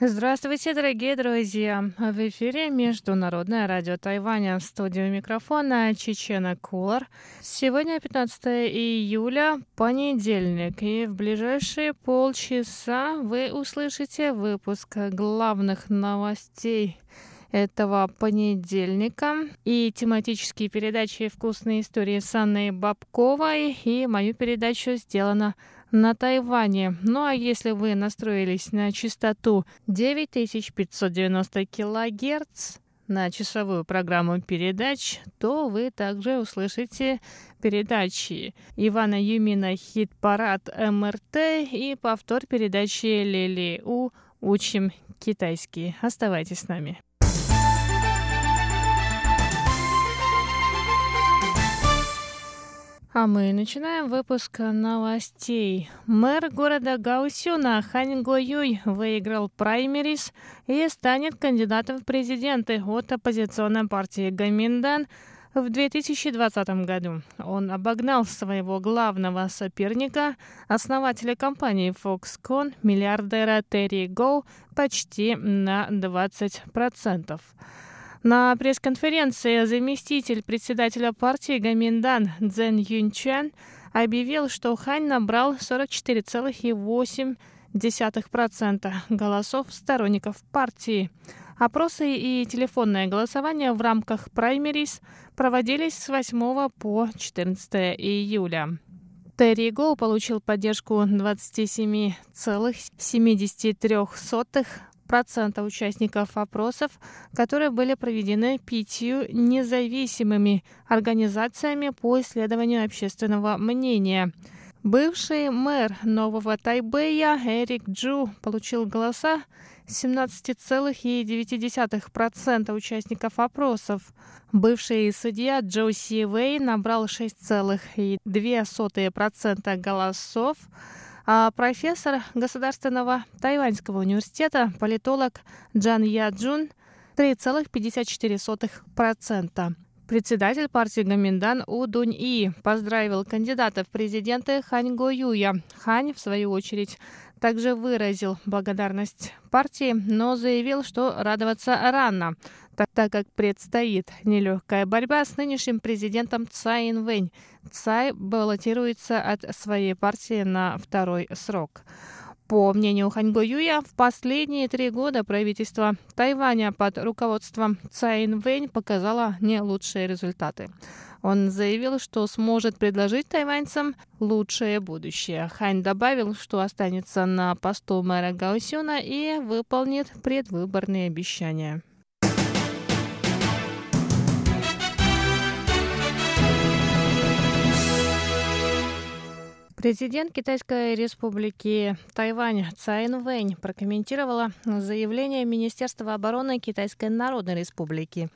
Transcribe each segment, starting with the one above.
Здравствуйте, дорогие друзья! В эфире Международное радио Тайваня. В студии микрофона Чечена Кулар. Сегодня 15 июля, понедельник, и в ближайшие полчаса вы услышите выпуск главных новостей этого понедельника и тематические передачи «Вкусные истории» с Анной Бабковой и мою передачу «Сделано на Тайване. Ну а если вы настроились на частоту 9590 килогерц на часовую программу передач, то вы также услышите передачи Ивана Юмина «Хит-парад МРТ» и повтор передачи Лили У «Учим китайский». Оставайтесь с нами. А мы начинаем выпуск новостей. Мэр города Гаусюна Хань Го Юй выиграл праймерис и станет кандидатом в президенты от оппозиционной партии Гаминдан в 2020 году. Он обогнал своего главного соперника, основателя компании Foxconn, миллиардера Терри Гоу, почти на 20%. На пресс-конференции заместитель председателя партии Гаминдан Цзэн Юнчан объявил, что Хань набрал 44,8% голосов сторонников партии. Опросы и телефонное голосование в рамках праймерис проводились с 8 по 14 июля. Терри Гоу получил поддержку 27,73% процента участников опросов, которые были проведены пятью независимыми организациями по исследованию общественного мнения. Бывший мэр Нового Тайбэя Эрик Джу получил голоса 17,9% участников опросов. Бывший судья Джо Си Вэй набрал 6,2% голосов, профессор Государственного Тайваньского университета, политолог Джан Яджун 3,54%. Председатель партии Гаминдан У Дунь И поздравил кандидата в президенты Хань Го Юя. Хань, в свою очередь, также выразил благодарность партии, но заявил, что радоваться рано, так, как предстоит нелегкая борьба с нынешним президентом Цай Инвэнь. Цай баллотируется от своей партии на второй срок. По мнению Ханьго Юя, в последние три года правительство Тайваня под руководством Цай Инвэнь показало не лучшие результаты. Он заявил, что сможет предложить тайваньцам лучшее будущее. Хань добавил, что останется на посту мэра Гаусюна и выполнит предвыборные обещания. Президент Китайской республики Тайвань Цайн Вэнь прокомментировала заявление Министерства обороны Китайской Народной Республики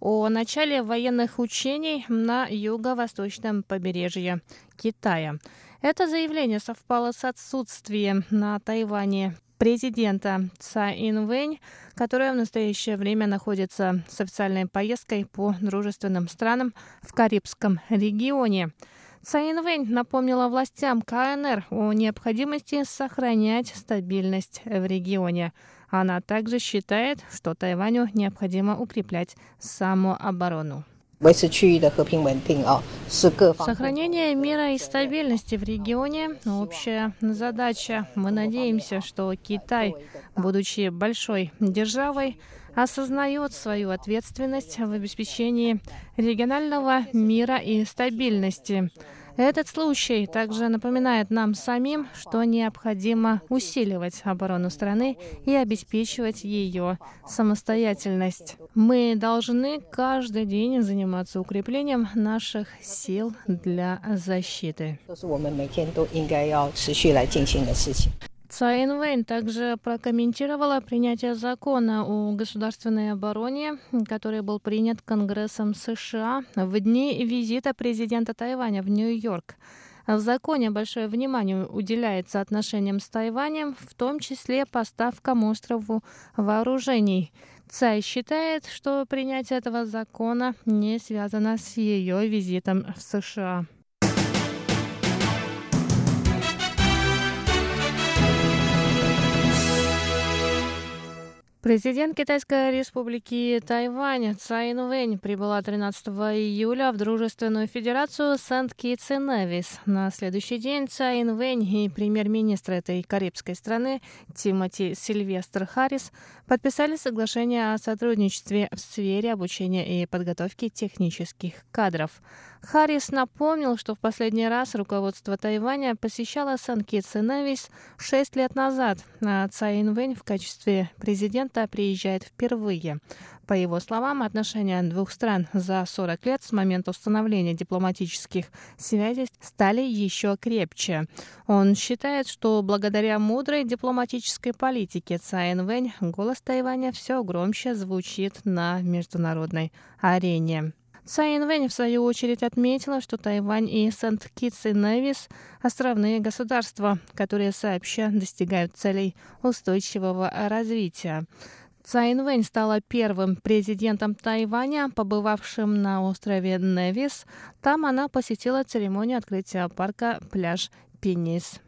о начале военных учений на юго-восточном побережье Китая. Это заявление совпало с отсутствием на Тайване президента Цай Инвэнь, которая в настоящее время находится с официальной поездкой по дружественным странам в Карибском регионе. Цай Инвэнь напомнила властям КНР о необходимости сохранять стабильность в регионе. Она также считает, что Тайваню необходимо укреплять самооборону. Сохранение мира и стабильности в регионе – общая задача. Мы надеемся, что Китай, будучи большой державой, осознает свою ответственность в обеспечении регионального мира и стабильности. Этот случай также напоминает нам самим, что необходимо усиливать оборону страны и обеспечивать ее самостоятельность. Мы должны каждый день заниматься укреплением наших сил для защиты. Цай Вэнь также прокомментировала принятие закона о государственной обороне, который был принят Конгрессом США в дни визита президента Тайваня в Нью-Йорк. В законе большое внимание уделяется отношениям с Тайванем, в том числе поставкам острову вооружений. Цай считает, что принятие этого закона не связано с ее визитом в США. Президент Китайской республики Тайвань Цай Инвэнь прибыла 13 июля в Дружественную Федерацию Сент-Китс и Невис. На следующий день Цай Инвэнь и премьер-министр этой карибской страны Тимоти Сильвестр Харрис подписали соглашение о сотрудничестве в сфере обучения и подготовки технических кадров. Харрис напомнил, что в последний раз руководство Тайваня посещало Сан-Китс и Невис шесть лет назад, а Цай Инвэнь в качестве президента приезжает впервые. По его словам, отношения двух стран за 40 лет с момента установления дипломатических связей стали еще крепче. Он считает, что благодаря мудрой дипломатической политике Цай Инвэнь голос Тайваня все громче звучит на международной арене. Цай Инвэнь, в свою очередь, отметила, что Тайвань и Сент-Китс и Невис – островные государства, которые сообща достигают целей устойчивого развития. Цай Инвэнь стала первым президентом Тайваня, побывавшим на острове Невис. Там она посетила церемонию открытия парка «Пляж Пенис».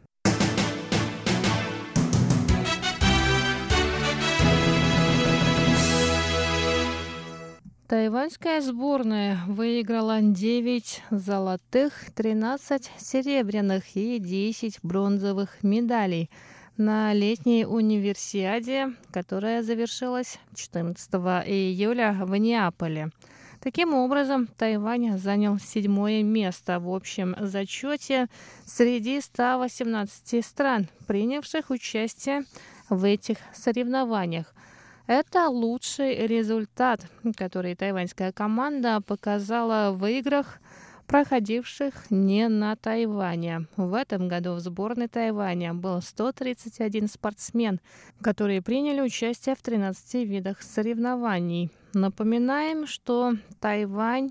Тайваньская сборная выиграла 9 золотых, 13 серебряных и 10 бронзовых медалей на летней универсиаде, которая завершилась 14 июля в Неаполе. Таким образом, Тайвань занял седьмое место в общем зачете среди 118 стран, принявших участие в этих соревнованиях. Это лучший результат, который тайваньская команда показала в играх, проходивших не на Тайване. В этом году в сборной Тайваня был 131 спортсмен, которые приняли участие в 13 видах соревнований. Напоминаем, что Тайвань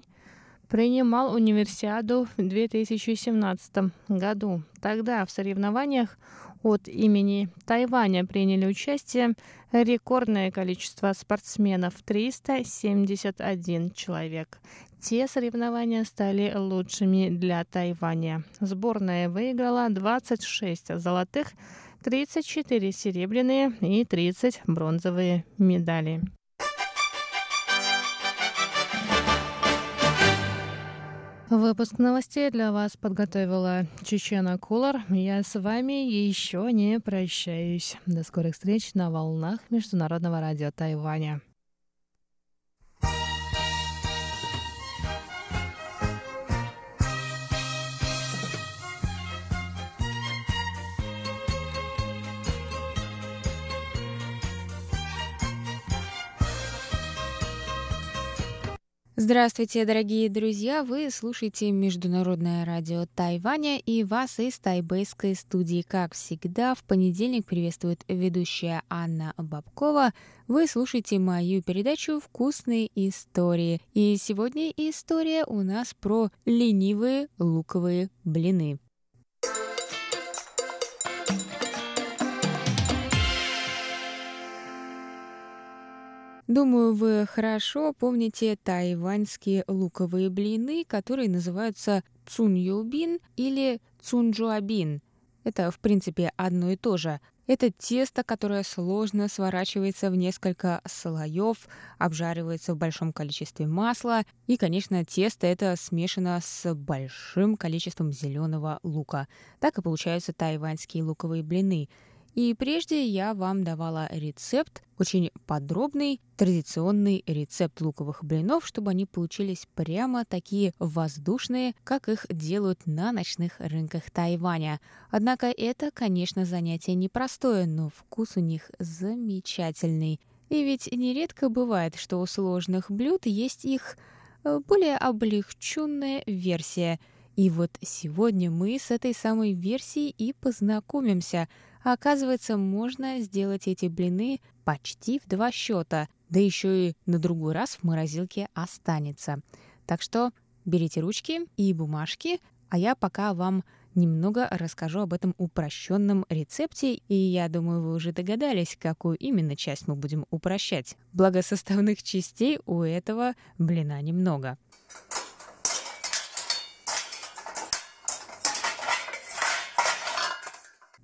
принимал универсиаду в 2017 году. Тогда в соревнованиях от имени Тайваня приняли участие рекордное количество спортсменов – 371 человек. Те соревнования стали лучшими для Тайваня. Сборная выиграла 26 золотых, 34 серебряные и 30 бронзовые медали. Выпуск новостей для вас подготовила Чечена Кулар. Я с вами еще не прощаюсь. До скорых встреч на волнах Международного радио Тайваня. Здравствуйте, дорогие друзья! Вы слушаете Международное радио Тайваня и вас из тайбэйской студии. Как всегда, в понедельник приветствует ведущая Анна Бабкова. Вы слушаете мою передачу «Вкусные истории». И сегодня история у нас про ленивые луковые блины. Думаю, вы хорошо помните тайваньские луковые блины, которые называются цуньюбин или цунджуабин. Это, в принципе, одно и то же. Это тесто, которое сложно сворачивается в несколько слоев, обжаривается в большом количестве масла. И, конечно, тесто это смешано с большим количеством зеленого лука. Так и получаются тайваньские луковые блины. И прежде я вам давала рецепт, очень подробный, традиционный рецепт луковых блинов, чтобы они получились прямо такие воздушные, как их делают на ночных рынках Тайваня. Однако это, конечно, занятие непростое, но вкус у них замечательный. И ведь нередко бывает, что у сложных блюд есть их э, более облегченная версия. И вот сегодня мы с этой самой версией и познакомимся – а оказывается, можно сделать эти блины почти в два счета, да еще и на другой раз в морозилке останется. Так что берите ручки и бумажки, а я пока вам немного расскажу об этом упрощенном рецепте, и я думаю, вы уже догадались, какую именно часть мы будем упрощать. Благо составных частей у этого блина немного.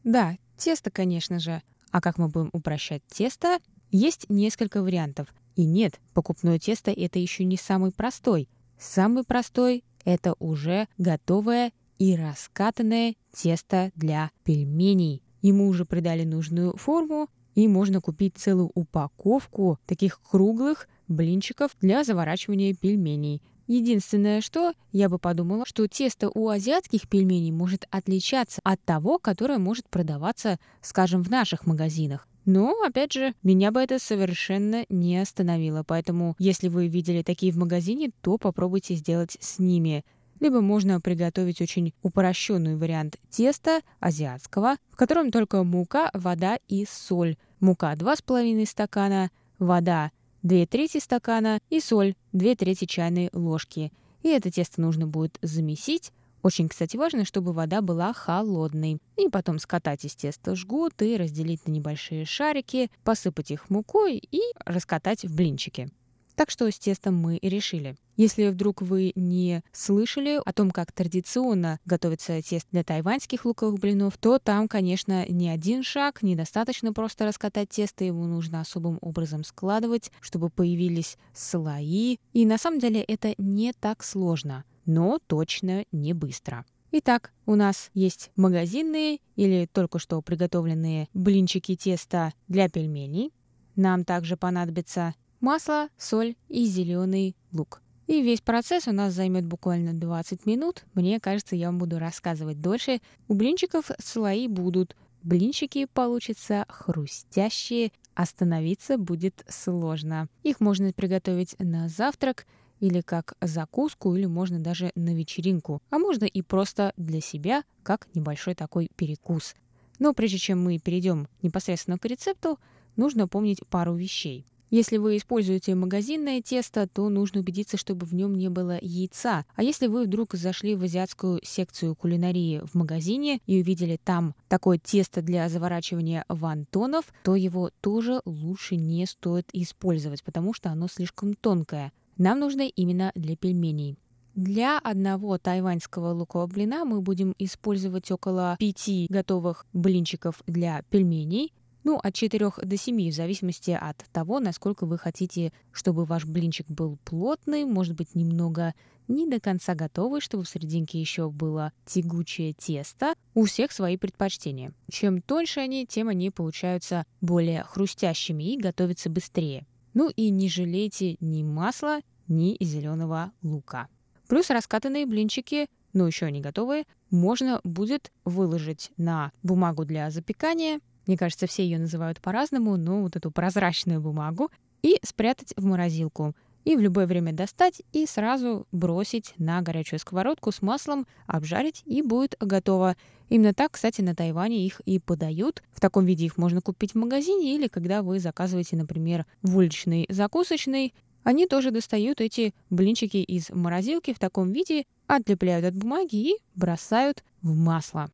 Да, тесто, конечно же. А как мы будем упрощать тесто? Есть несколько вариантов. И нет, покупное тесто это еще не самый простой. Самый простой это уже готовое и раскатанное тесто для пельменей. Ему уже придали нужную форму, и можно купить целую упаковку таких круглых блинчиков для заворачивания пельменей. Единственное, что я бы подумала, что тесто у азиатских пельменей может отличаться от того, которое может продаваться, скажем, в наших магазинах. Но, опять же, меня бы это совершенно не остановило. Поэтому, если вы видели такие в магазине, то попробуйте сделать с ними. Либо можно приготовить очень упрощенный вариант теста азиатского, в котором только мука, вода и соль. Мука 2,5 стакана, вода 2 трети стакана и соль 2 трети чайной ложки. И это тесто нужно будет замесить. Очень, кстати, важно, чтобы вода была холодной. И потом скатать из теста жгут и разделить на небольшие шарики, посыпать их мукой и раскатать в блинчики. Так что с тестом мы и решили. Если вдруг вы не слышали о том, как традиционно готовится тест для тайваньских луковых блинов, то там, конечно, не один шаг, недостаточно просто раскатать тесто, его нужно особым образом складывать, чтобы появились слои. И на самом деле это не так сложно, но точно не быстро. Итак, у нас есть магазинные или только что приготовленные блинчики теста для пельменей. Нам также понадобится масло, соль и зеленый лук. И весь процесс у нас займет буквально 20 минут. Мне кажется, я вам буду рассказывать дольше. У блинчиков слои будут. Блинчики получатся хрустящие, остановиться будет сложно. Их можно приготовить на завтрак или как закуску, или можно даже на вечеринку. А можно и просто для себя, как небольшой такой перекус. Но прежде чем мы перейдем непосредственно к рецепту, нужно помнить пару вещей. Если вы используете магазинное тесто, то нужно убедиться, чтобы в нем не было яйца. А если вы вдруг зашли в азиатскую секцию кулинарии в магазине и увидели там такое тесто для заворачивания вантонов, то его тоже лучше не стоит использовать, потому что оно слишком тонкое. Нам нужно именно для пельменей. Для одного тайваньского лукового блина мы будем использовать около пяти готовых блинчиков для пельменей, ну, от 4 до 7, в зависимости от того, насколько вы хотите, чтобы ваш блинчик был плотный, может быть, немного не до конца готовый, чтобы в серединке еще было тягучее тесто. У всех свои предпочтения. Чем тоньше они, тем они получаются более хрустящими и готовятся быстрее. Ну и не жалейте ни масла, ни зеленого лука. Плюс раскатанные блинчики, но еще не готовые, можно будет выложить на бумагу для запекания мне кажется, все ее называют по-разному, но вот эту прозрачную бумагу, и спрятать в морозилку. И в любое время достать и сразу бросить на горячую сковородку с маслом, обжарить и будет готово. Именно так, кстати, на Тайване их и подают. В таком виде их можно купить в магазине или когда вы заказываете, например, в уличной закусочной. Они тоже достают эти блинчики из морозилки в таком виде, отлепляют от бумаги и бросают в масло.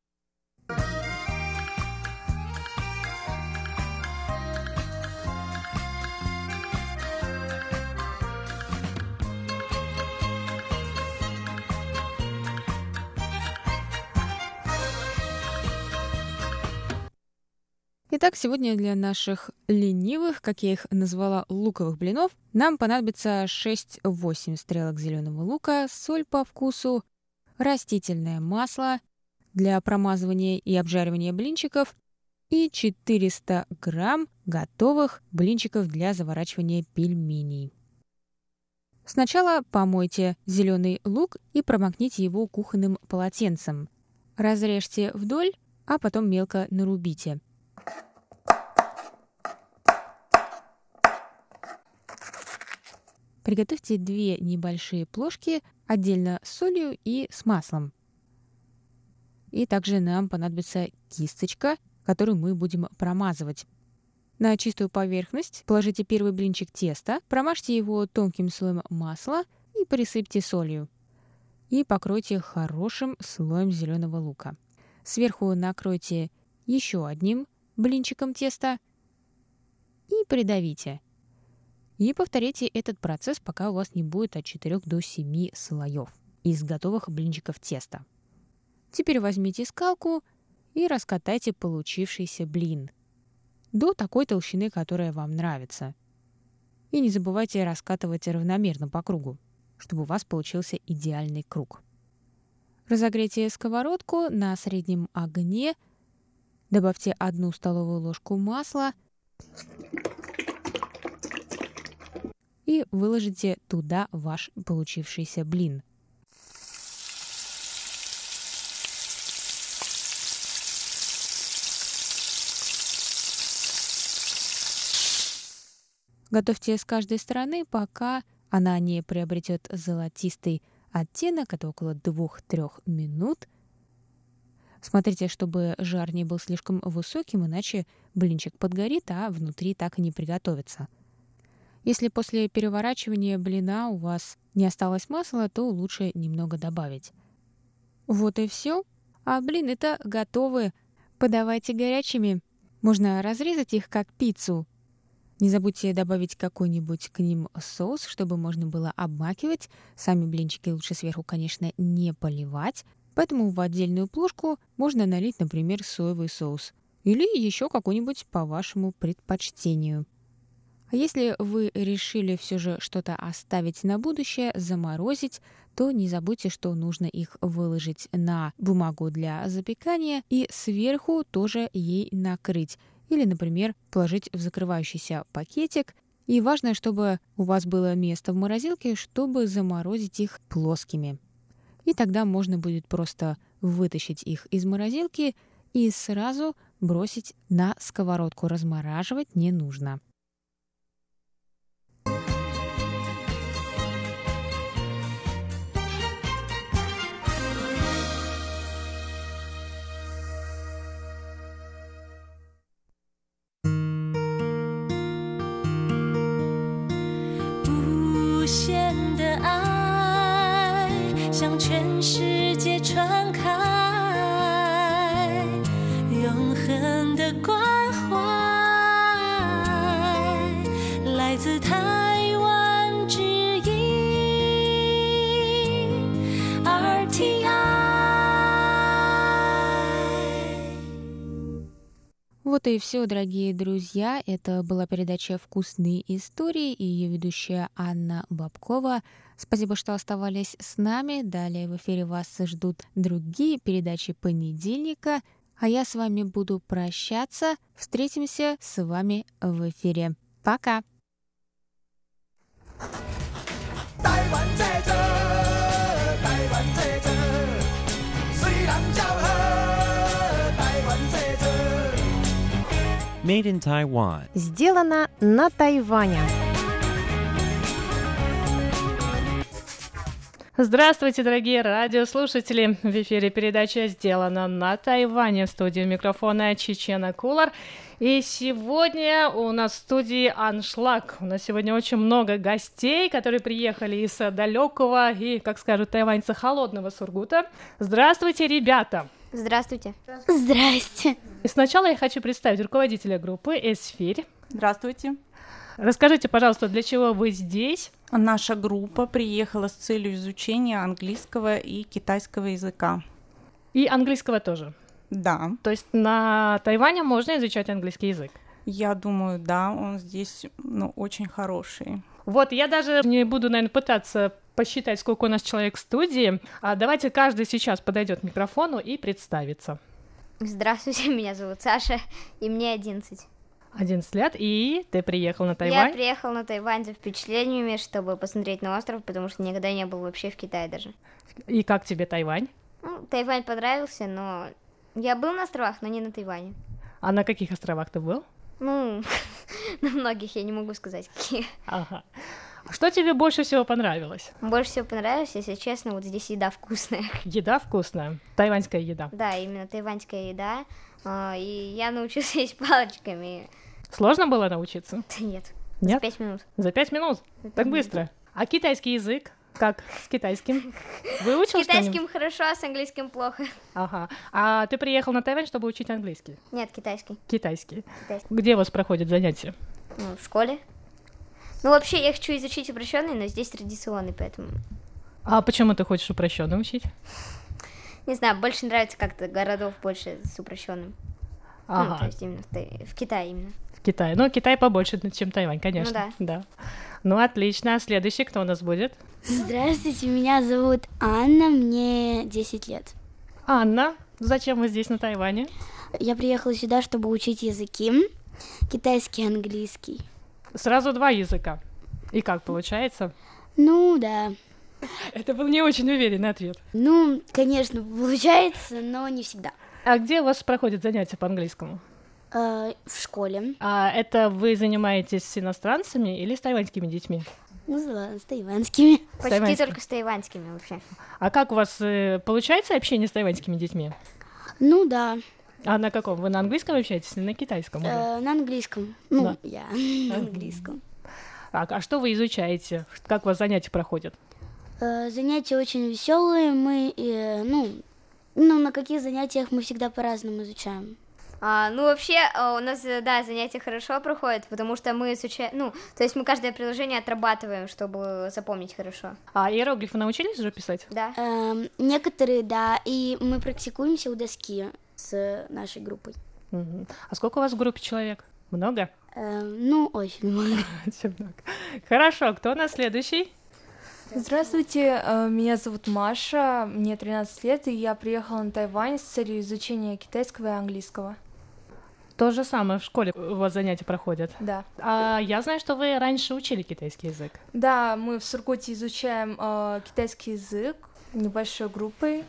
Итак, сегодня для наших ленивых, как я их назвала, луковых блинов, нам понадобится 6-8 стрелок зеленого лука, соль по вкусу, растительное масло для промазывания и обжаривания блинчиков и 400 грамм готовых блинчиков для заворачивания пельменей. Сначала помойте зеленый лук и промокните его кухонным полотенцем. Разрежьте вдоль, а потом мелко нарубите – Приготовьте две небольшие плошки отдельно с солью и с маслом. И также нам понадобится кисточка, которую мы будем промазывать. На чистую поверхность положите первый блинчик теста, промажьте его тонким слоем масла и присыпьте солью. И покройте хорошим слоем зеленого лука. Сверху накройте еще одним блинчиком теста и придавите. И повторите этот процесс, пока у вас не будет от 4 до 7 слоев из готовых блинчиков теста. Теперь возьмите скалку и раскатайте получившийся блин до такой толщины, которая вам нравится. И не забывайте раскатывать равномерно по кругу, чтобы у вас получился идеальный круг. Разогрейте сковородку на среднем огне, добавьте одну столовую ложку масла и выложите туда ваш получившийся блин. Готовьте с каждой стороны, пока она не приобретет золотистый оттенок, это около 2-3 минут. Смотрите, чтобы жар не был слишком высоким, иначе блинчик подгорит, а внутри так и не приготовится. Если после переворачивания блина у вас не осталось масла, то лучше немного добавить. Вот и все. А блины-то готовы. Подавайте горячими. Можно разрезать их как пиццу не забудьте добавить какой-нибудь к ним соус, чтобы можно было обмакивать. Сами блинчики лучше сверху, конечно, не поливать. Поэтому в отдельную плошку можно налить, например, соевый соус. Или еще какой-нибудь по вашему предпочтению. А если вы решили все же что-то оставить на будущее, заморозить, то не забудьте, что нужно их выложить на бумагу для запекания и сверху тоже ей накрыть или, например, положить в закрывающийся пакетик. И важно, чтобы у вас было место в морозилке, чтобы заморозить их плоскими. И тогда можно будет просто вытащить их из морозилки и сразу бросить на сковородку. Размораживать не нужно. Вот и все, дорогие друзья. Это была передача «Вкусные истории» и ее ведущая Анна Бабкова. Спасибо, что оставались с нами. Далее в эфире вас ждут другие передачи понедельника. А я с вами буду прощаться. Встретимся с вами в эфире. Пока! 台湾这这，台湾这 Made in Taiwan. Сделано на Тайване. Здравствуйте, дорогие радиослушатели! В эфире передача «Сделана на Тайване» в студии микрофона Чечена Кулар. И сегодня у нас в студии аншлаг. У нас сегодня очень много гостей, которые приехали из далекого и, как скажут тайваньцы, холодного Сургута. Здравствуйте, ребята! Здравствуйте. Здрасте. И сначала я хочу представить руководителя группы «Эсфирь». Здравствуйте. Расскажите, пожалуйста, для чего вы здесь? Наша группа приехала с целью изучения английского и китайского языка. И английского тоже. Да. То есть на Тайване можно изучать английский язык? Я думаю, да, он здесь ну, очень хороший. Вот, я даже не буду, наверное, пытаться посчитать, сколько у нас человек в студии. А давайте каждый сейчас подойдет к микрофону и представится. Здравствуйте, меня зовут Саша, и мне 11. 11 лет, и ты приехал на Тайвань? Я приехал на Тайвань за впечатлениями, чтобы посмотреть на остров, потому что никогда не был вообще в Китае даже. И как тебе Тайвань? Ну, Тайвань понравился, но я был на островах, но не на Тайване. А на каких островах ты был? Ну, на многих я не могу сказать, какие. Ага. Что тебе больше всего понравилось? Больше всего понравилось, если честно, вот здесь еда вкусная. Еда вкусная? Тайваньская еда? Да, именно тайваньская еда. А, И я научился есть палочками. Сложно было научиться? Да Нет, Нет? за пять минут. За пять минут? За Так пять быстро? А китайский язык? Как с китайским? Выучил С китайским хорошо, а с английским плохо. Ага. А ты приехал на Тайвань, чтобы учить английский? Нет, китайский. Китайский. Китайский. Где у вас проходят занятия? Ну, в школе. Ну, вообще, я хочу изучить упрощенный, но здесь традиционный, поэтому... А почему ты хочешь упрощенно учить? Не знаю, больше нравится как-то городов больше с упрощенным. Ну, то Ага, есть именно в, Тай- в Китае именно. в Китае. Ну, Китай побольше, чем Тайвань, конечно. Ну да. Ну, отлично. А следующий кто у нас будет? Здравствуйте, меня зовут Анна, мне 10 лет. Анна. Зачем вы здесь, на Тайване? Я приехала сюда, чтобы учить языки, китайский и английский. Сразу два языка. И как получается? Ну, да. Это был не очень уверенный ответ. Ну, конечно, получается, но не всегда. А где у вас проходят занятия по английскому? Э, в школе. А это вы занимаетесь с иностранцами или с тайваньскими детьми? Ну, с тайванскими. Почти тайваньским. только с тайваньскими вообще. А как у вас э, получается общение с тайваньскими детьми? Ну, да. А на каком? Вы на английском общаетесь или на китайском? уже? Э, на английском. Ну, Да. я на английском. А, а что вы изучаете? Как у вас занятия проходят? Э, занятия очень веселые. Мы, э, ну, ну, на каких занятиях мы всегда по-разному изучаем. А, ну, вообще, а, у нас, э, да, занятия хорошо проходят, потому что мы изучаем, ну, то есть мы каждое приложение отрабатываем, чтобы запомнить хорошо. А иероглифы научились уже писать? Да. Эм, некоторые, да, и мы практикуемся у доски с нашей группой. А сколько у вас в группе человек? Много? Эм, ну, очень много. Очень много. Хорошо, кто у нас следующий? Здравствуйте, э, меня зовут Маша, мне 13 лет, и я приехала на Тайвань с целью изучения китайского и английского. То же самое в школе у вас занятия проходят. Да. А я знаю, что вы раньше учили китайский язык. Да, мы в Сургуте изучаем э, китайский язык небольшой группой.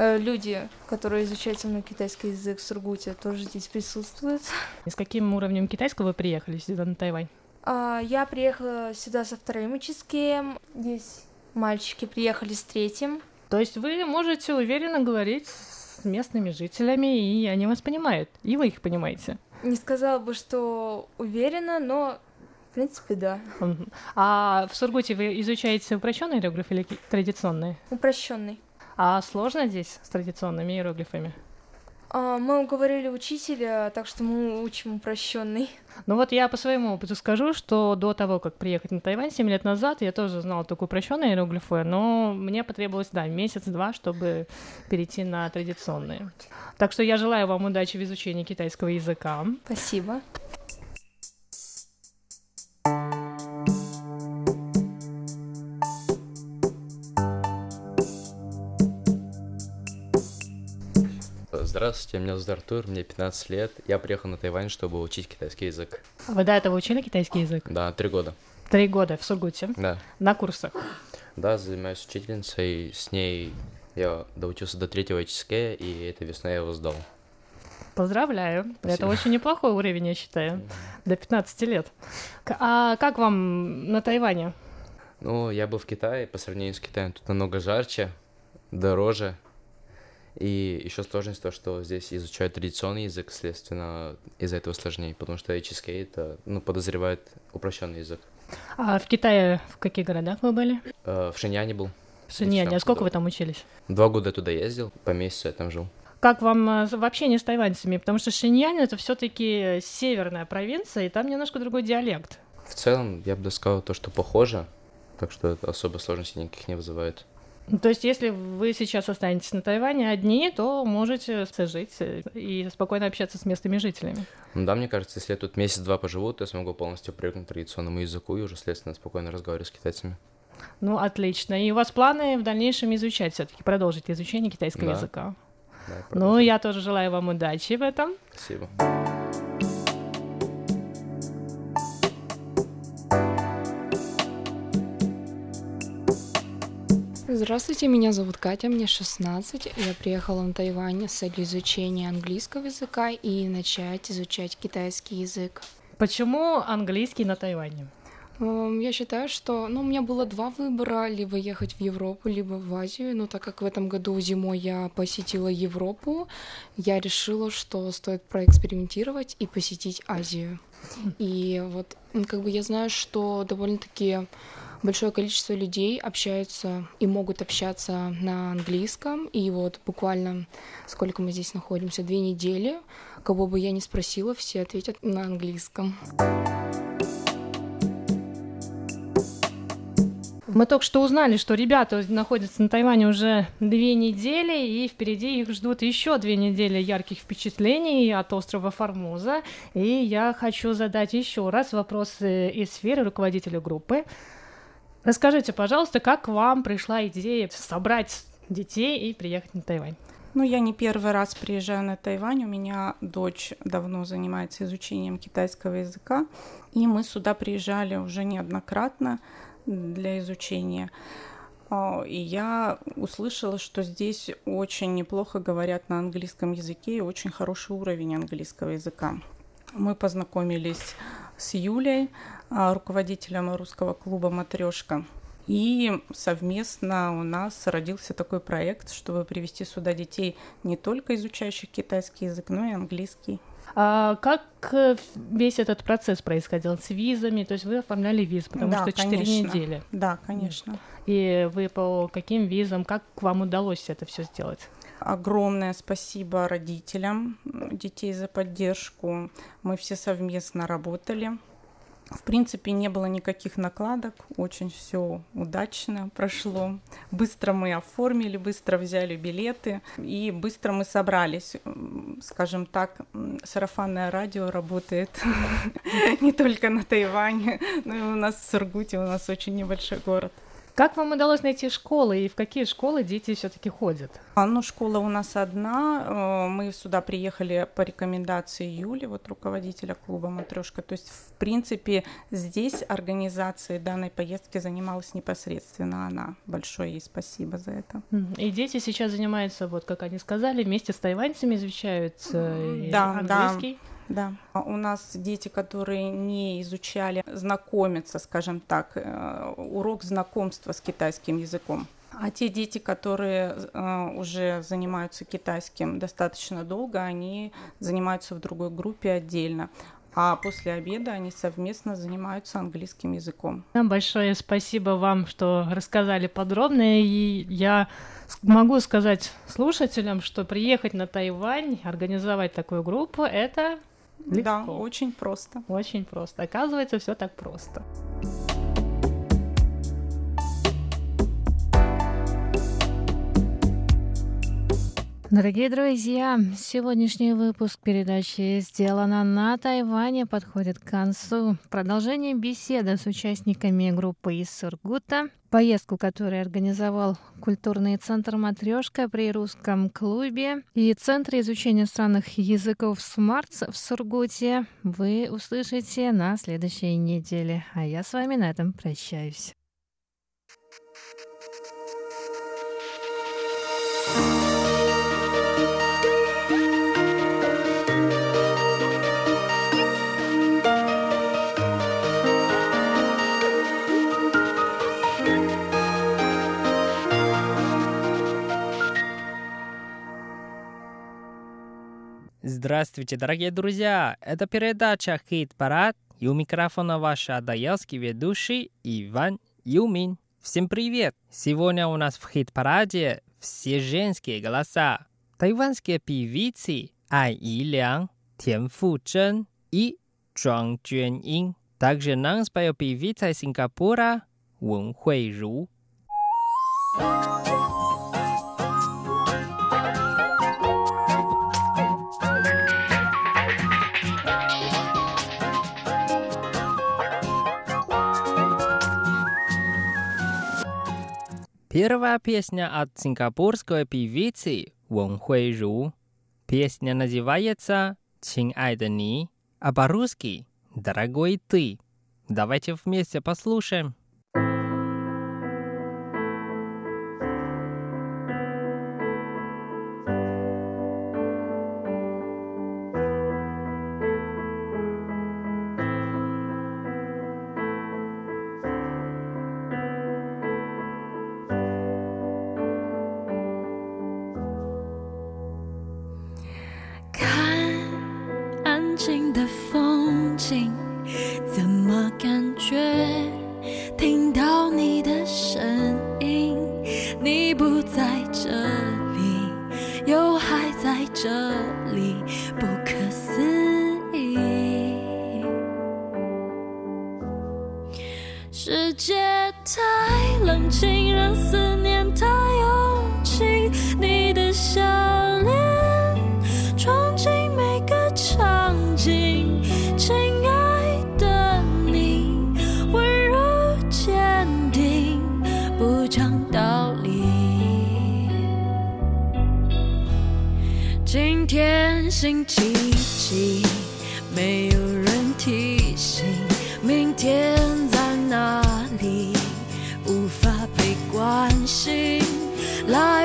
Э, люди, которые изучают со мной китайский язык в Сургуте, тоже здесь присутствуют. И с каким уровнем китайского вы приехали сюда на Тайвань? А, я приехала сюда со вторым уческим, здесь мальчики приехали с третьим. То есть вы можете уверенно говорить с местными жителями, и они вас понимают, и вы их понимаете. Не сказала бы, что уверена, но в принципе да. А в Сургуте вы изучаете упрощенные иероглифы или традиционные? Упрощенный. А сложно здесь с традиционными иероглифами? А, Мы уговорили учителя, так что мы учим упрощенный. Ну вот я по своему опыту скажу, что до того, как приехать на Тайвань 7 лет назад, я тоже знала только упрощенные иероглифы, но мне потребовалось, да, месяц-два, чтобы перейти на традиционные. Так что я желаю вам удачи в изучении китайского языка. Спасибо. Здравствуйте, меня зовут Артур, мне 15 лет. Я приехал на Тайвань, чтобы учить китайский язык. А Вы до этого учили китайский язык? Да, три года. Три года в Сургуте, Да. на курсах. Да, занимаюсь учительницей. С ней я доучился до третьего ЧСК, и этой весной я его сдал. Поздравляю. Это Спасибо. очень неплохой уровень, я считаю, до 15 лет. А как вам на Тайване? Ну, я был в Китае, по сравнению с Китаем тут намного жарче, дороже. И еще сложность то, что здесь изучают традиционный язык, следственно, из-за этого сложнее, потому что HSK это, ну, подозревает упрощенный язык. А в Китае в каких городах вы были? Э, В Шиньяне был. В Шиньяне. А сколько да. вы там учились? Два года туда ездил, по месяцу я там жил. Как вам э, в общении с тайваньцами? Потому что Шиньянь это все-таки северная провинция, и там немножко другой диалект. В целом, я бы сказал то, что похоже, так что особо сложностей никаких не вызывает. Ну, То есть, если вы сейчас останетесь на Тайване одни, то можете жить э, и спокойно общаться с местными жителями. Ну да, мне кажется, если я тут месяц-два поживу, то я смогу полностью привыкнуть к традиционному языку и уже, следственно, спокойно разговаривать с китайцами. Ну, отлично. И у вас планы в дальнейшем изучать все-таки, продолжить изучение китайского Да. языка. Да, Ну, я тоже желаю вам удачи в этом. Спасибо. Здравствуйте, меня зовут Катя, мне 16. Я приехала на Тайвань с целью изучения английского языка и начать изучать китайский язык. Почему английский на Тайване? Эм, Я считаю, что ну, у меня было два выбора, либо ехать в Европу, либо в Азию. Но так как в этом году зимой я посетила Европу, я решила, что стоит проэкспериментировать и посетить Азию. И вот м, как бы я знаю, что довольно-таки большое количество людей общаются и могут общаться на английском. И вот буквально сколько мы здесь находимся, две недели, кого бы я ни спросила, все ответят на английском. Мы только что узнали, что ребята находятся на Тайване уже две недели, и впереди их ждут еще две недели ярких впечатлений от острова Формоза. И я хочу задать еще раз вопросы из сферы руководителя группы. Расскажите, пожалуйста, как вам пришла идея собрать детей и приехать на Тайвань? Ну, я не первый раз приезжаю на Тайвань. У меня дочь давно занимается изучением китайского языка, и мы сюда приезжали уже неоднократно для изучения. А, и я услышала, что здесь очень неплохо говорят на английском языке и очень хороший уровень английского языка. Мы познакомились с Юлей, руководителем русского клуба «Матрешка». И совместно у нас родился такой проект, чтобы привести сюда детей не только изучающих китайский язык, но и английский. А как э, весь этот процесс происходил с визами? То есть вы оформляли визы, потому да, что 4 конечно. недели. Да, конечно. И вы по каким визам, как вам удалось это все сделать? Огромное спасибо родителям детей за поддержку. Мы все совместно работали. В принципе, не было никаких накладок, очень все удачно прошло. Быстро мы оформили, быстро взяли билеты и быстро мы собрались. Скажем так, сарафанное радио работает не только на Тайване, но и у нас в Сургуте, у нас очень небольшой город. Как вам удалось найти школы и в какие школы дети все-таки ходят? А, ну, школа у нас одна. Э, мы сюда приехали по рекомендации Юли, вот руководителя клуба Матрешка. То есть, в принципе, здесь организацией данной поездки занималась непосредственно она. Большое ей спасибо за это. И дети сейчас занимаются, вот как они сказали, вместе с тайваньцами изучают э, да, английский. Да. Да, а у нас дети, которые не изучали, знакомятся, скажем так, э, урок знакомства с китайским языком. А те дети, которые э, уже занимаются китайским достаточно долго, они занимаются в другой группе отдельно. А после обеда они совместно занимаются английским языком. Большое спасибо вам, что рассказали подробно. И я могу сказать слушателям, что приехать на Тайвань, организовать такую группу, это Легко. Да, очень просто. Очень просто. Оказывается, все так просто. Дорогие друзья, сегодняшний выпуск передачи «Сделано на Тайване» подходит к концу. Продолжение беседы с участниками группы из Сургута, поездку, которую организовал культурный центр «Матрешка» при русском клубе и Центре изучения странных языков «Смартс» в Сургуте, вы услышите на следующей неделе. А я с вами на этом прощаюсь. Здравствуйте, дорогие друзья! Это передача «Хит-парад» и у микрофона ваш адаялский ведущий Иван Юмин. Всем привет! Сегодня у нас в хит-параде все женские голоса. Тайванские певицы Ай Илян, Тян Фу Чжэн и Чжуан Джуэн Также нам споет певица Сингапура Вэн Хуэй Ру. Первая песня от сингапурской певицы Вон Хуэй Ру. Песня называется «Чин ай да ни», а по-русски «Дорогой ты». Давайте вместе послушаем. 世界太冷清，让思念太拥挤。你的笑脸闯进每个场景，亲爱的你，温柔坚定，不讲道理。今天星期几？没心。来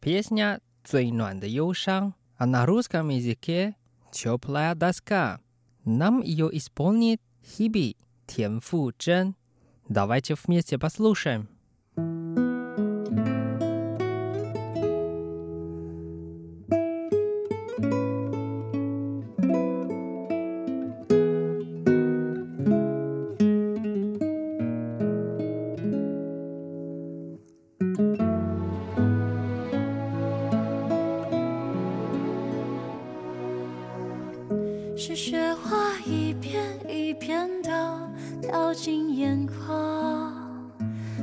песня «Цуй нуан де Йошан», а на русском языке «Теплая доска». Нам ее исполнит Хиби Тян Фу Чжэн. Давайте вместе послушаем. 是片的掉进眼眶，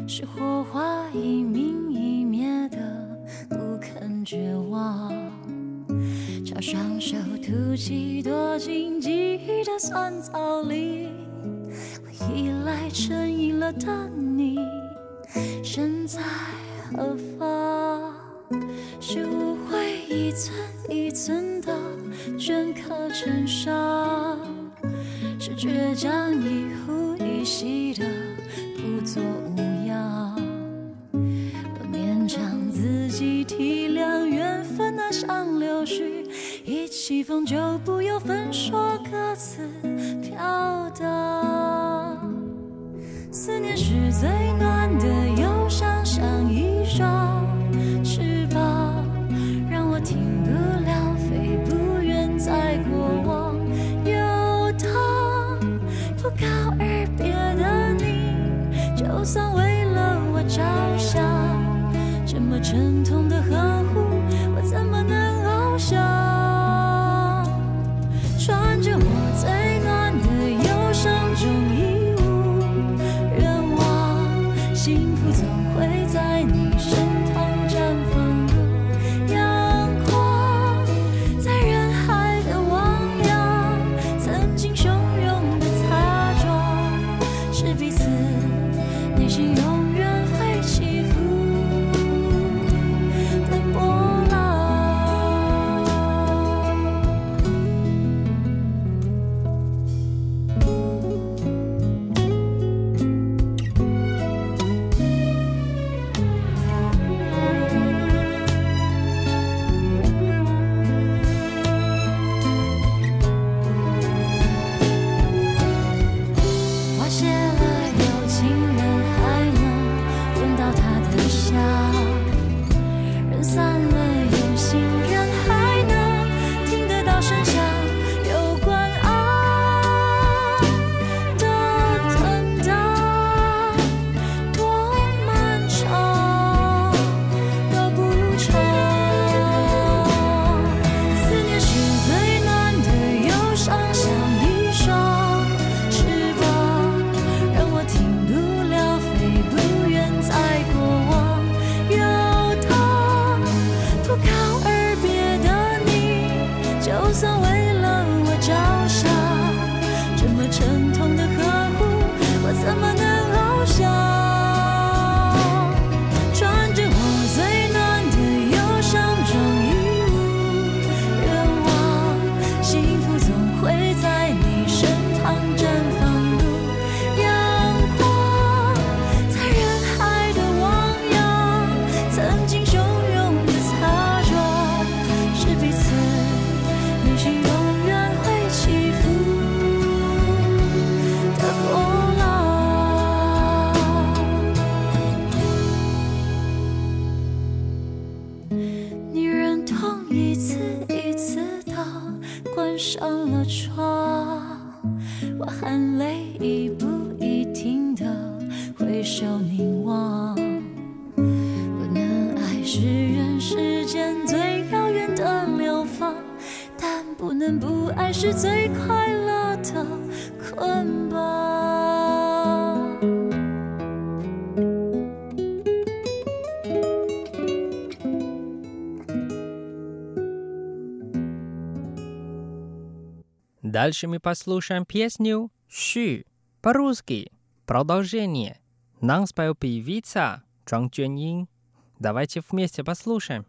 是火花一明一灭的不肯绝望。朝双手吐气，躲进记忆的酸草里。我依赖成瘾了的倔强一呼一吸的不作无恙。我勉强自己体谅缘分那像柳絮，一起风就不由分说各自飘荡。思念是最暖的不能不爱是最快乐的捆绑。Дальше мы послушаем песню "Шу" по-русски. Продолжение. Нам спел певица Чжан Чжэньин. Давайте вместе послушаем.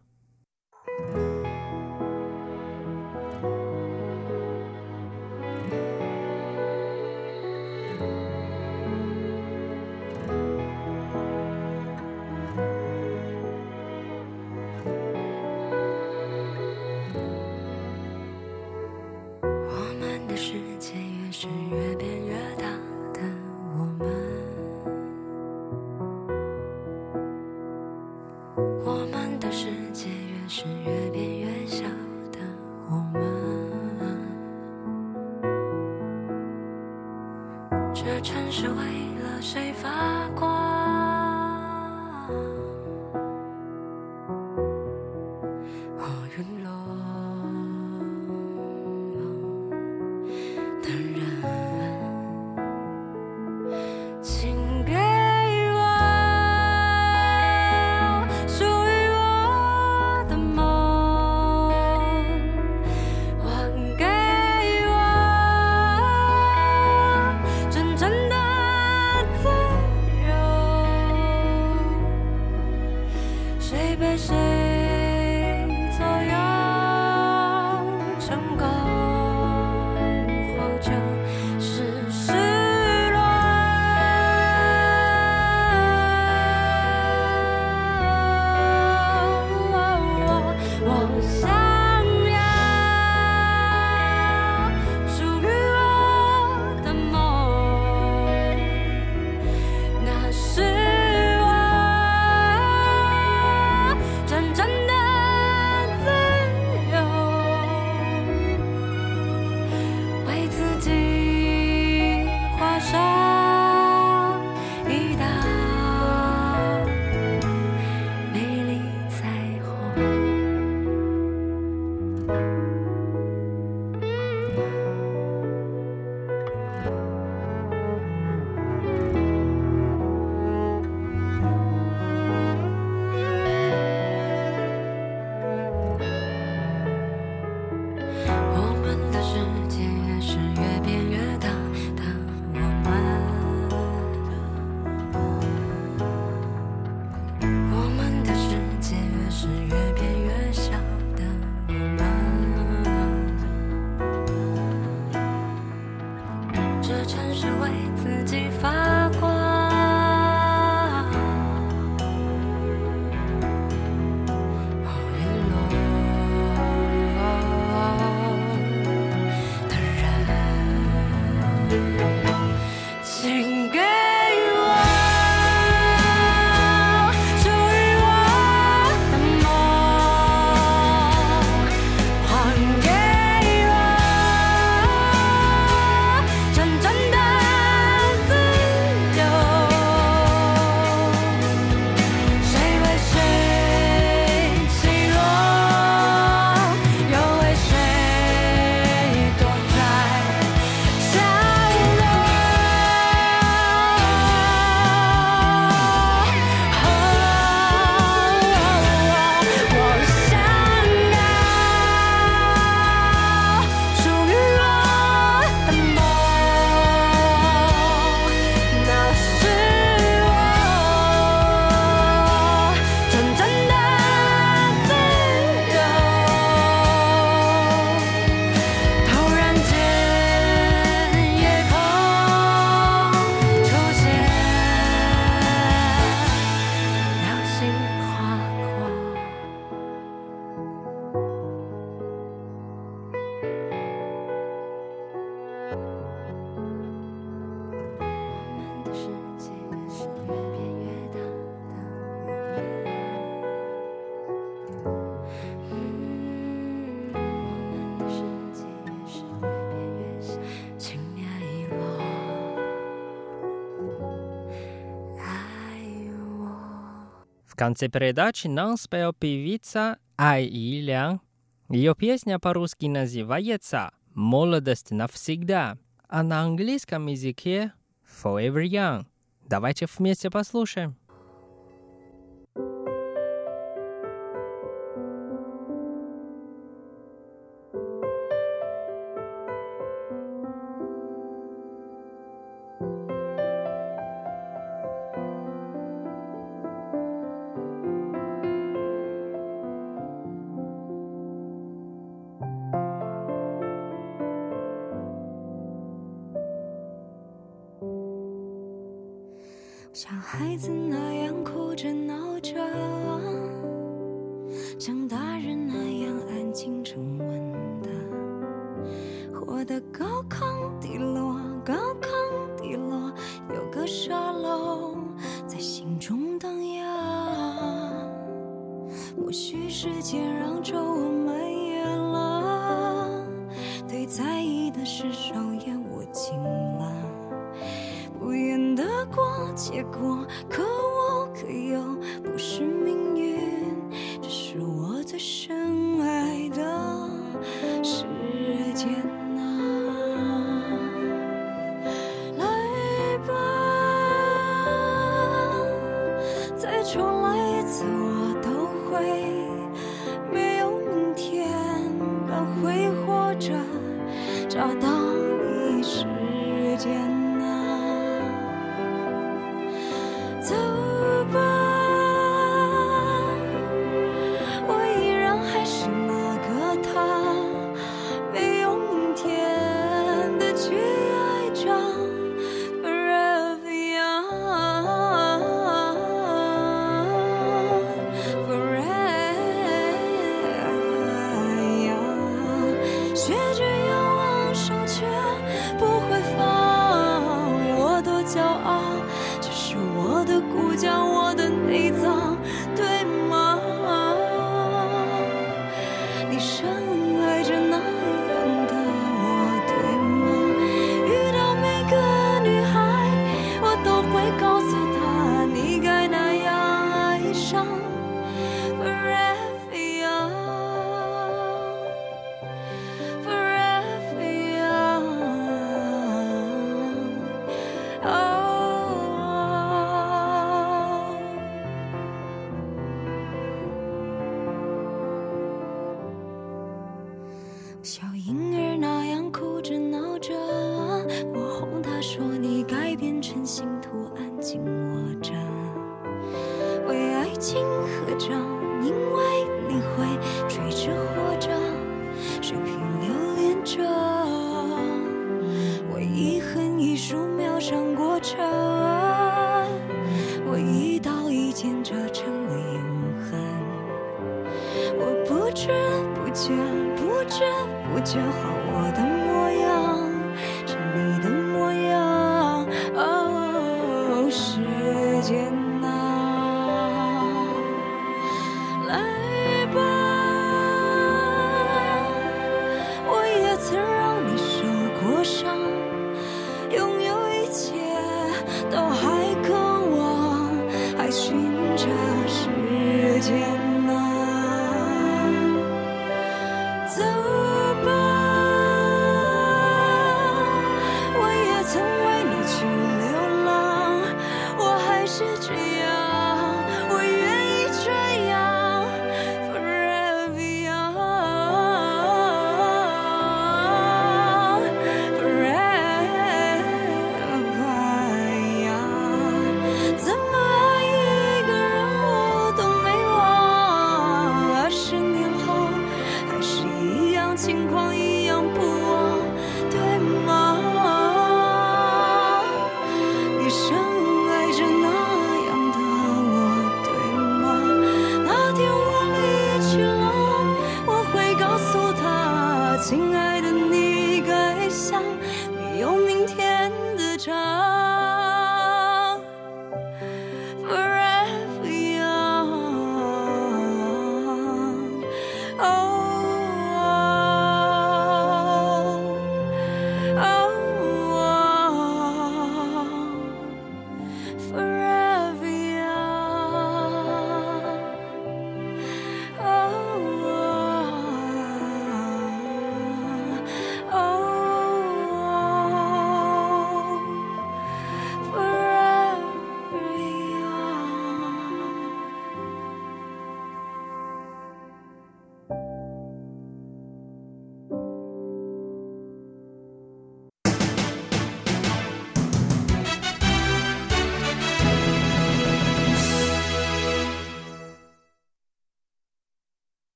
В конце передачи нам спел певица Ай И Лян. Ее песня по-русски называется «Молодость навсегда», а на английском языке «Forever Young». Давайте вместе послушаем. thank you 像孩子那样哭着闹着，像大人那样安静沉稳的，活得高亢低落，高亢低落，有个沙漏在心中荡漾。或许时间让周。结果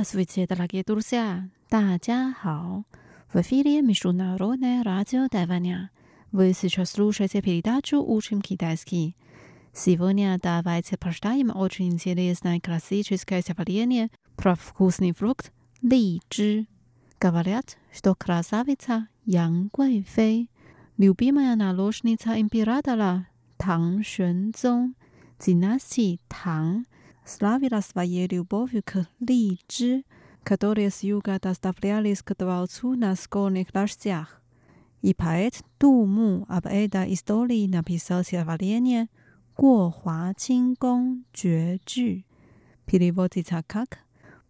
Здравствуйте, дорогие друзья! 大家好! В эфире Международное радио Тайваня. Вы сейчас слушаете передачу «Учим китайский». Сегодня давайте прочитаем очень интересное классическое стихотворение про вкусный фрукт личи. Говорят, что красавица Ян Гуэйфэй, любимая наложница императора Тang Xuанзong, династии Тang, славила своей любовью к личи, которые с юга доставлялись к дворцу на скорых лошадях. И поэт Ду Му об этой истории написал стихотворение «Го Хуа Чин Гong Жue Жу». Переводится как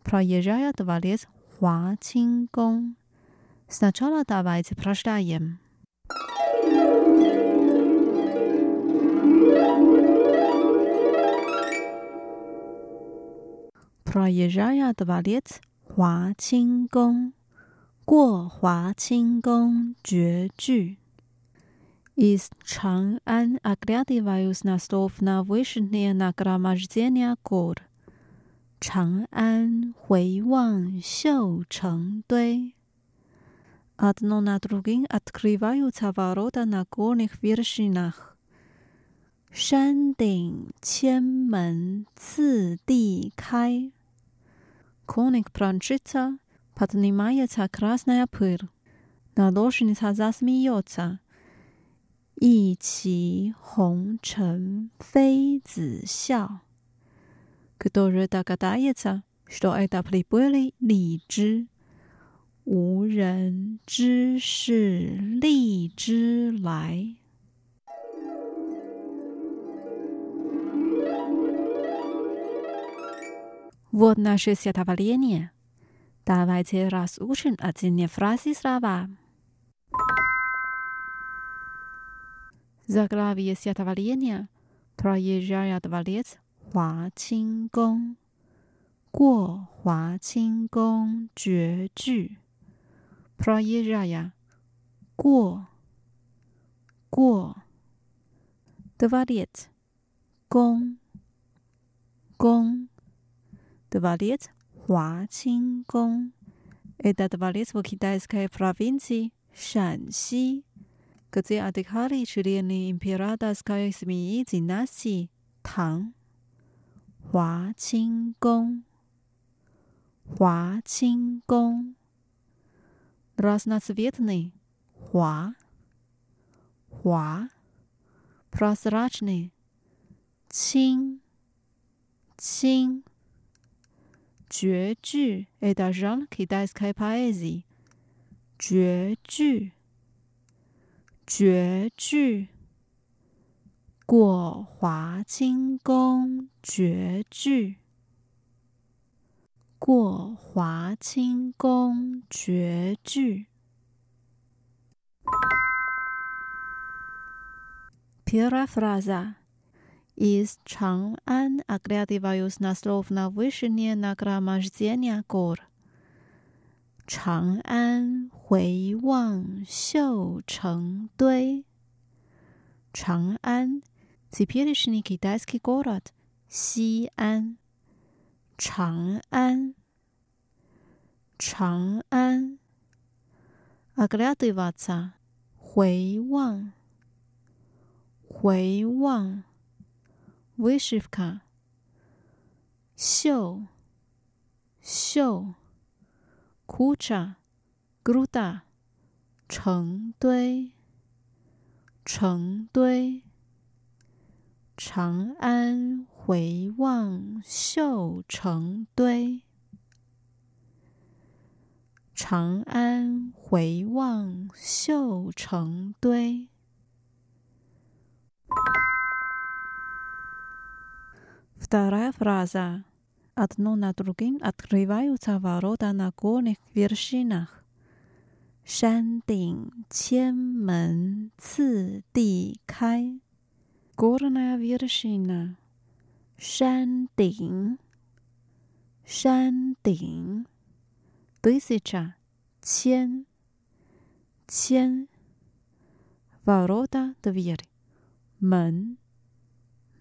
«Проезжая дворец Хуа Чин Гong». Сначала давайте прочитаем. Проезжая дворец Хуа Чин Гong, 过华清宫绝句。Из Чанг'ан оглядываюсь на стов на вышнее нагромождение гор. Чанг'ан 回望绣成堆。Одно на другим открываются ворота на горных вершинах. 山顶千门次第开。 Коник прончится, поднимается красная пыль. Наложница засмеется. 一骑红尘妃子笑。Кто же догадается, что это прибыли ли枝？无人知是荔枝来。 Вот наше стихотворение. Давайте разучим отдельные фразы слова. Заглавие стихотворения «Проезжая дворец Хуа Чин Гong». 过华清宫绝句。Проезжая. 过过 Дворец. 宫宫 Хуа Чин Гong. Это дворец в китайской провинции Шанси, где отдыхали члены императорской семьи династии Тang. Хуа Чин Гong. Хуа Чин Гong. Разноцветный. Хуа. Хуа. Прозрачный. Чин. Чин. 绝句，哎，大声了，可以大声开趴 easy。绝句，绝句，过华清宫，绝句，过华清宫，绝句。Pura frase。из Чан-Ан оглядываюсь а на слов на вышине нагромождения гор. Чан-Ан, Хуэй Ван, Сяо Чэн Дуэй. Чан-Ан – теперешний китайский город Сиан. Чан-Ан. Чан-Ан. Оглядываться. Хуэй Ван. Хуэй Ван. 韦 шивка，绣，绣，枯茶，gota，成堆，成堆，长安回望绣成堆，长安回望绣成堆。Вторая фраза. Одно на другим открываются ворота на горных вершинах. Шандинг, ченмен, ци, ди, кай. Горная вершина. Шандинг. Шандинг. Тысяча. Чен. Чен. Ворота, дверь. Мен.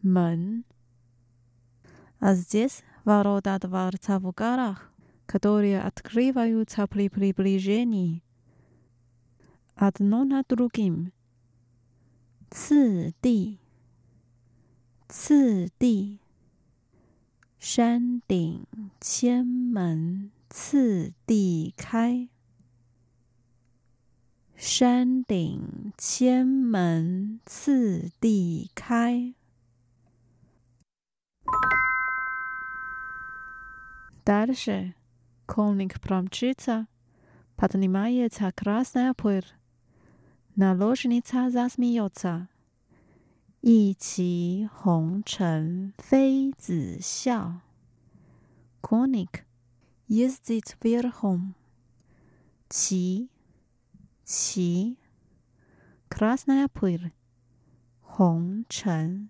Мен. а здесь ворота дворца в горах, которые открываются при приближении одно над другим. 次第，次第，山顶千门次第开，山顶千门次第开。 starszy, kolnik Pramczyca, podnimająca krasny opór. Nałożnica zasmiejąca. 一骑红尘妃子笑，konik jeździć wierchom，骑骑，krasnaya pyr，红尘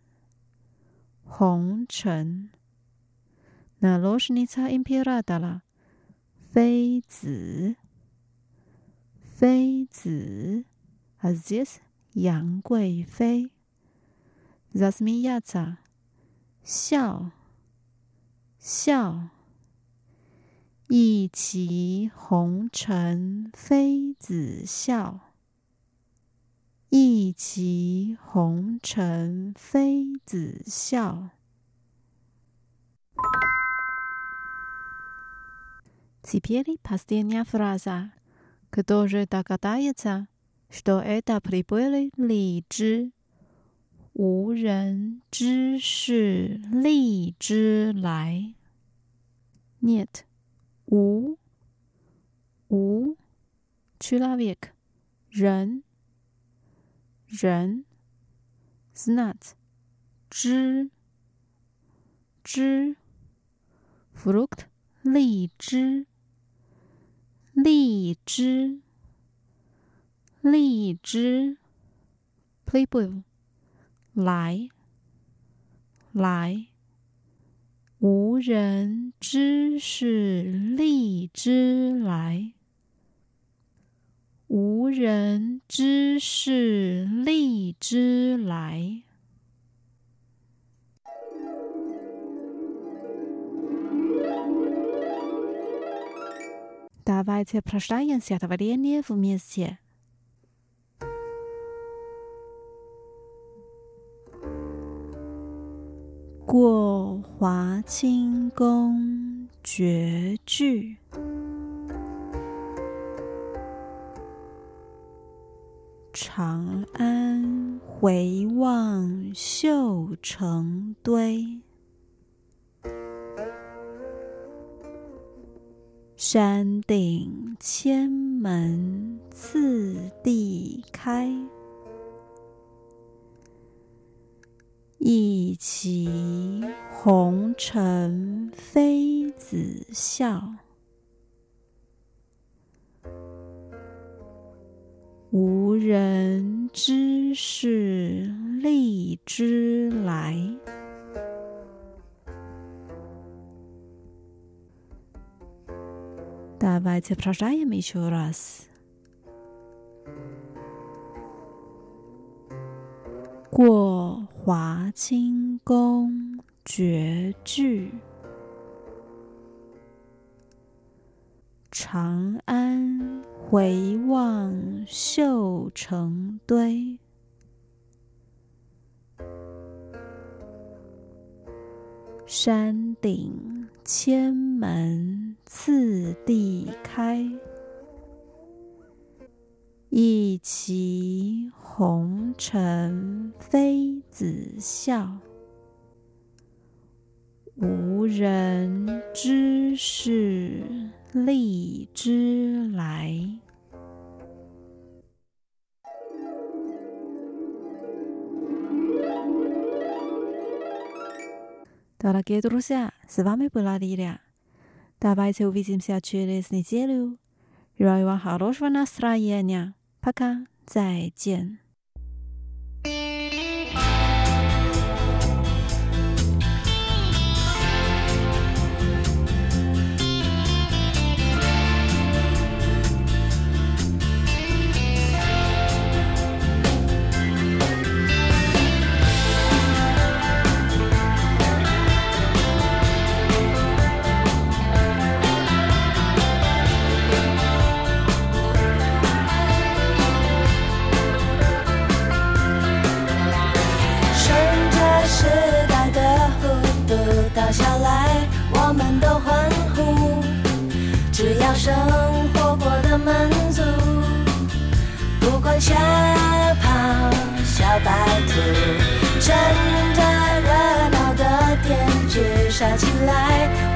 红尘。那罗什尼猜 impirada 啦，妃子。妃子。As this 杨贵妃。Zasmiyaza 笑。笑。一骑红尘妃子笑。一骑红尘妃子笑。Теперь последняя фраза. Кто же догадается, что это прибыли ли 枝？无人知是荔枝来。Нет，无无，человек，人人，знать，知知，фрукт，荔枝。 荔枝荔枝，playboy 来来，无人知是荔枝来，无人知是荔枝来。Давайте прочитаем стихотворение вместе. «过华清宫绝句，长安回望绣成堆。 山顶千门次第开，一骑红尘妃子笑。无人知是荔枝来。Давайте прожаем еще раз. 过华清宫绝句，长安回望绣成堆。山顶 千门次第开，一骑红尘妃子笑。无人知是荔枝来。Дорогие друзья, с вами была Лилия. Давайте увидимся через неделю. Желаю вам хорошего настроения. Пока. 再见。下跑小白兔，乘着热闹的天，去杀进来。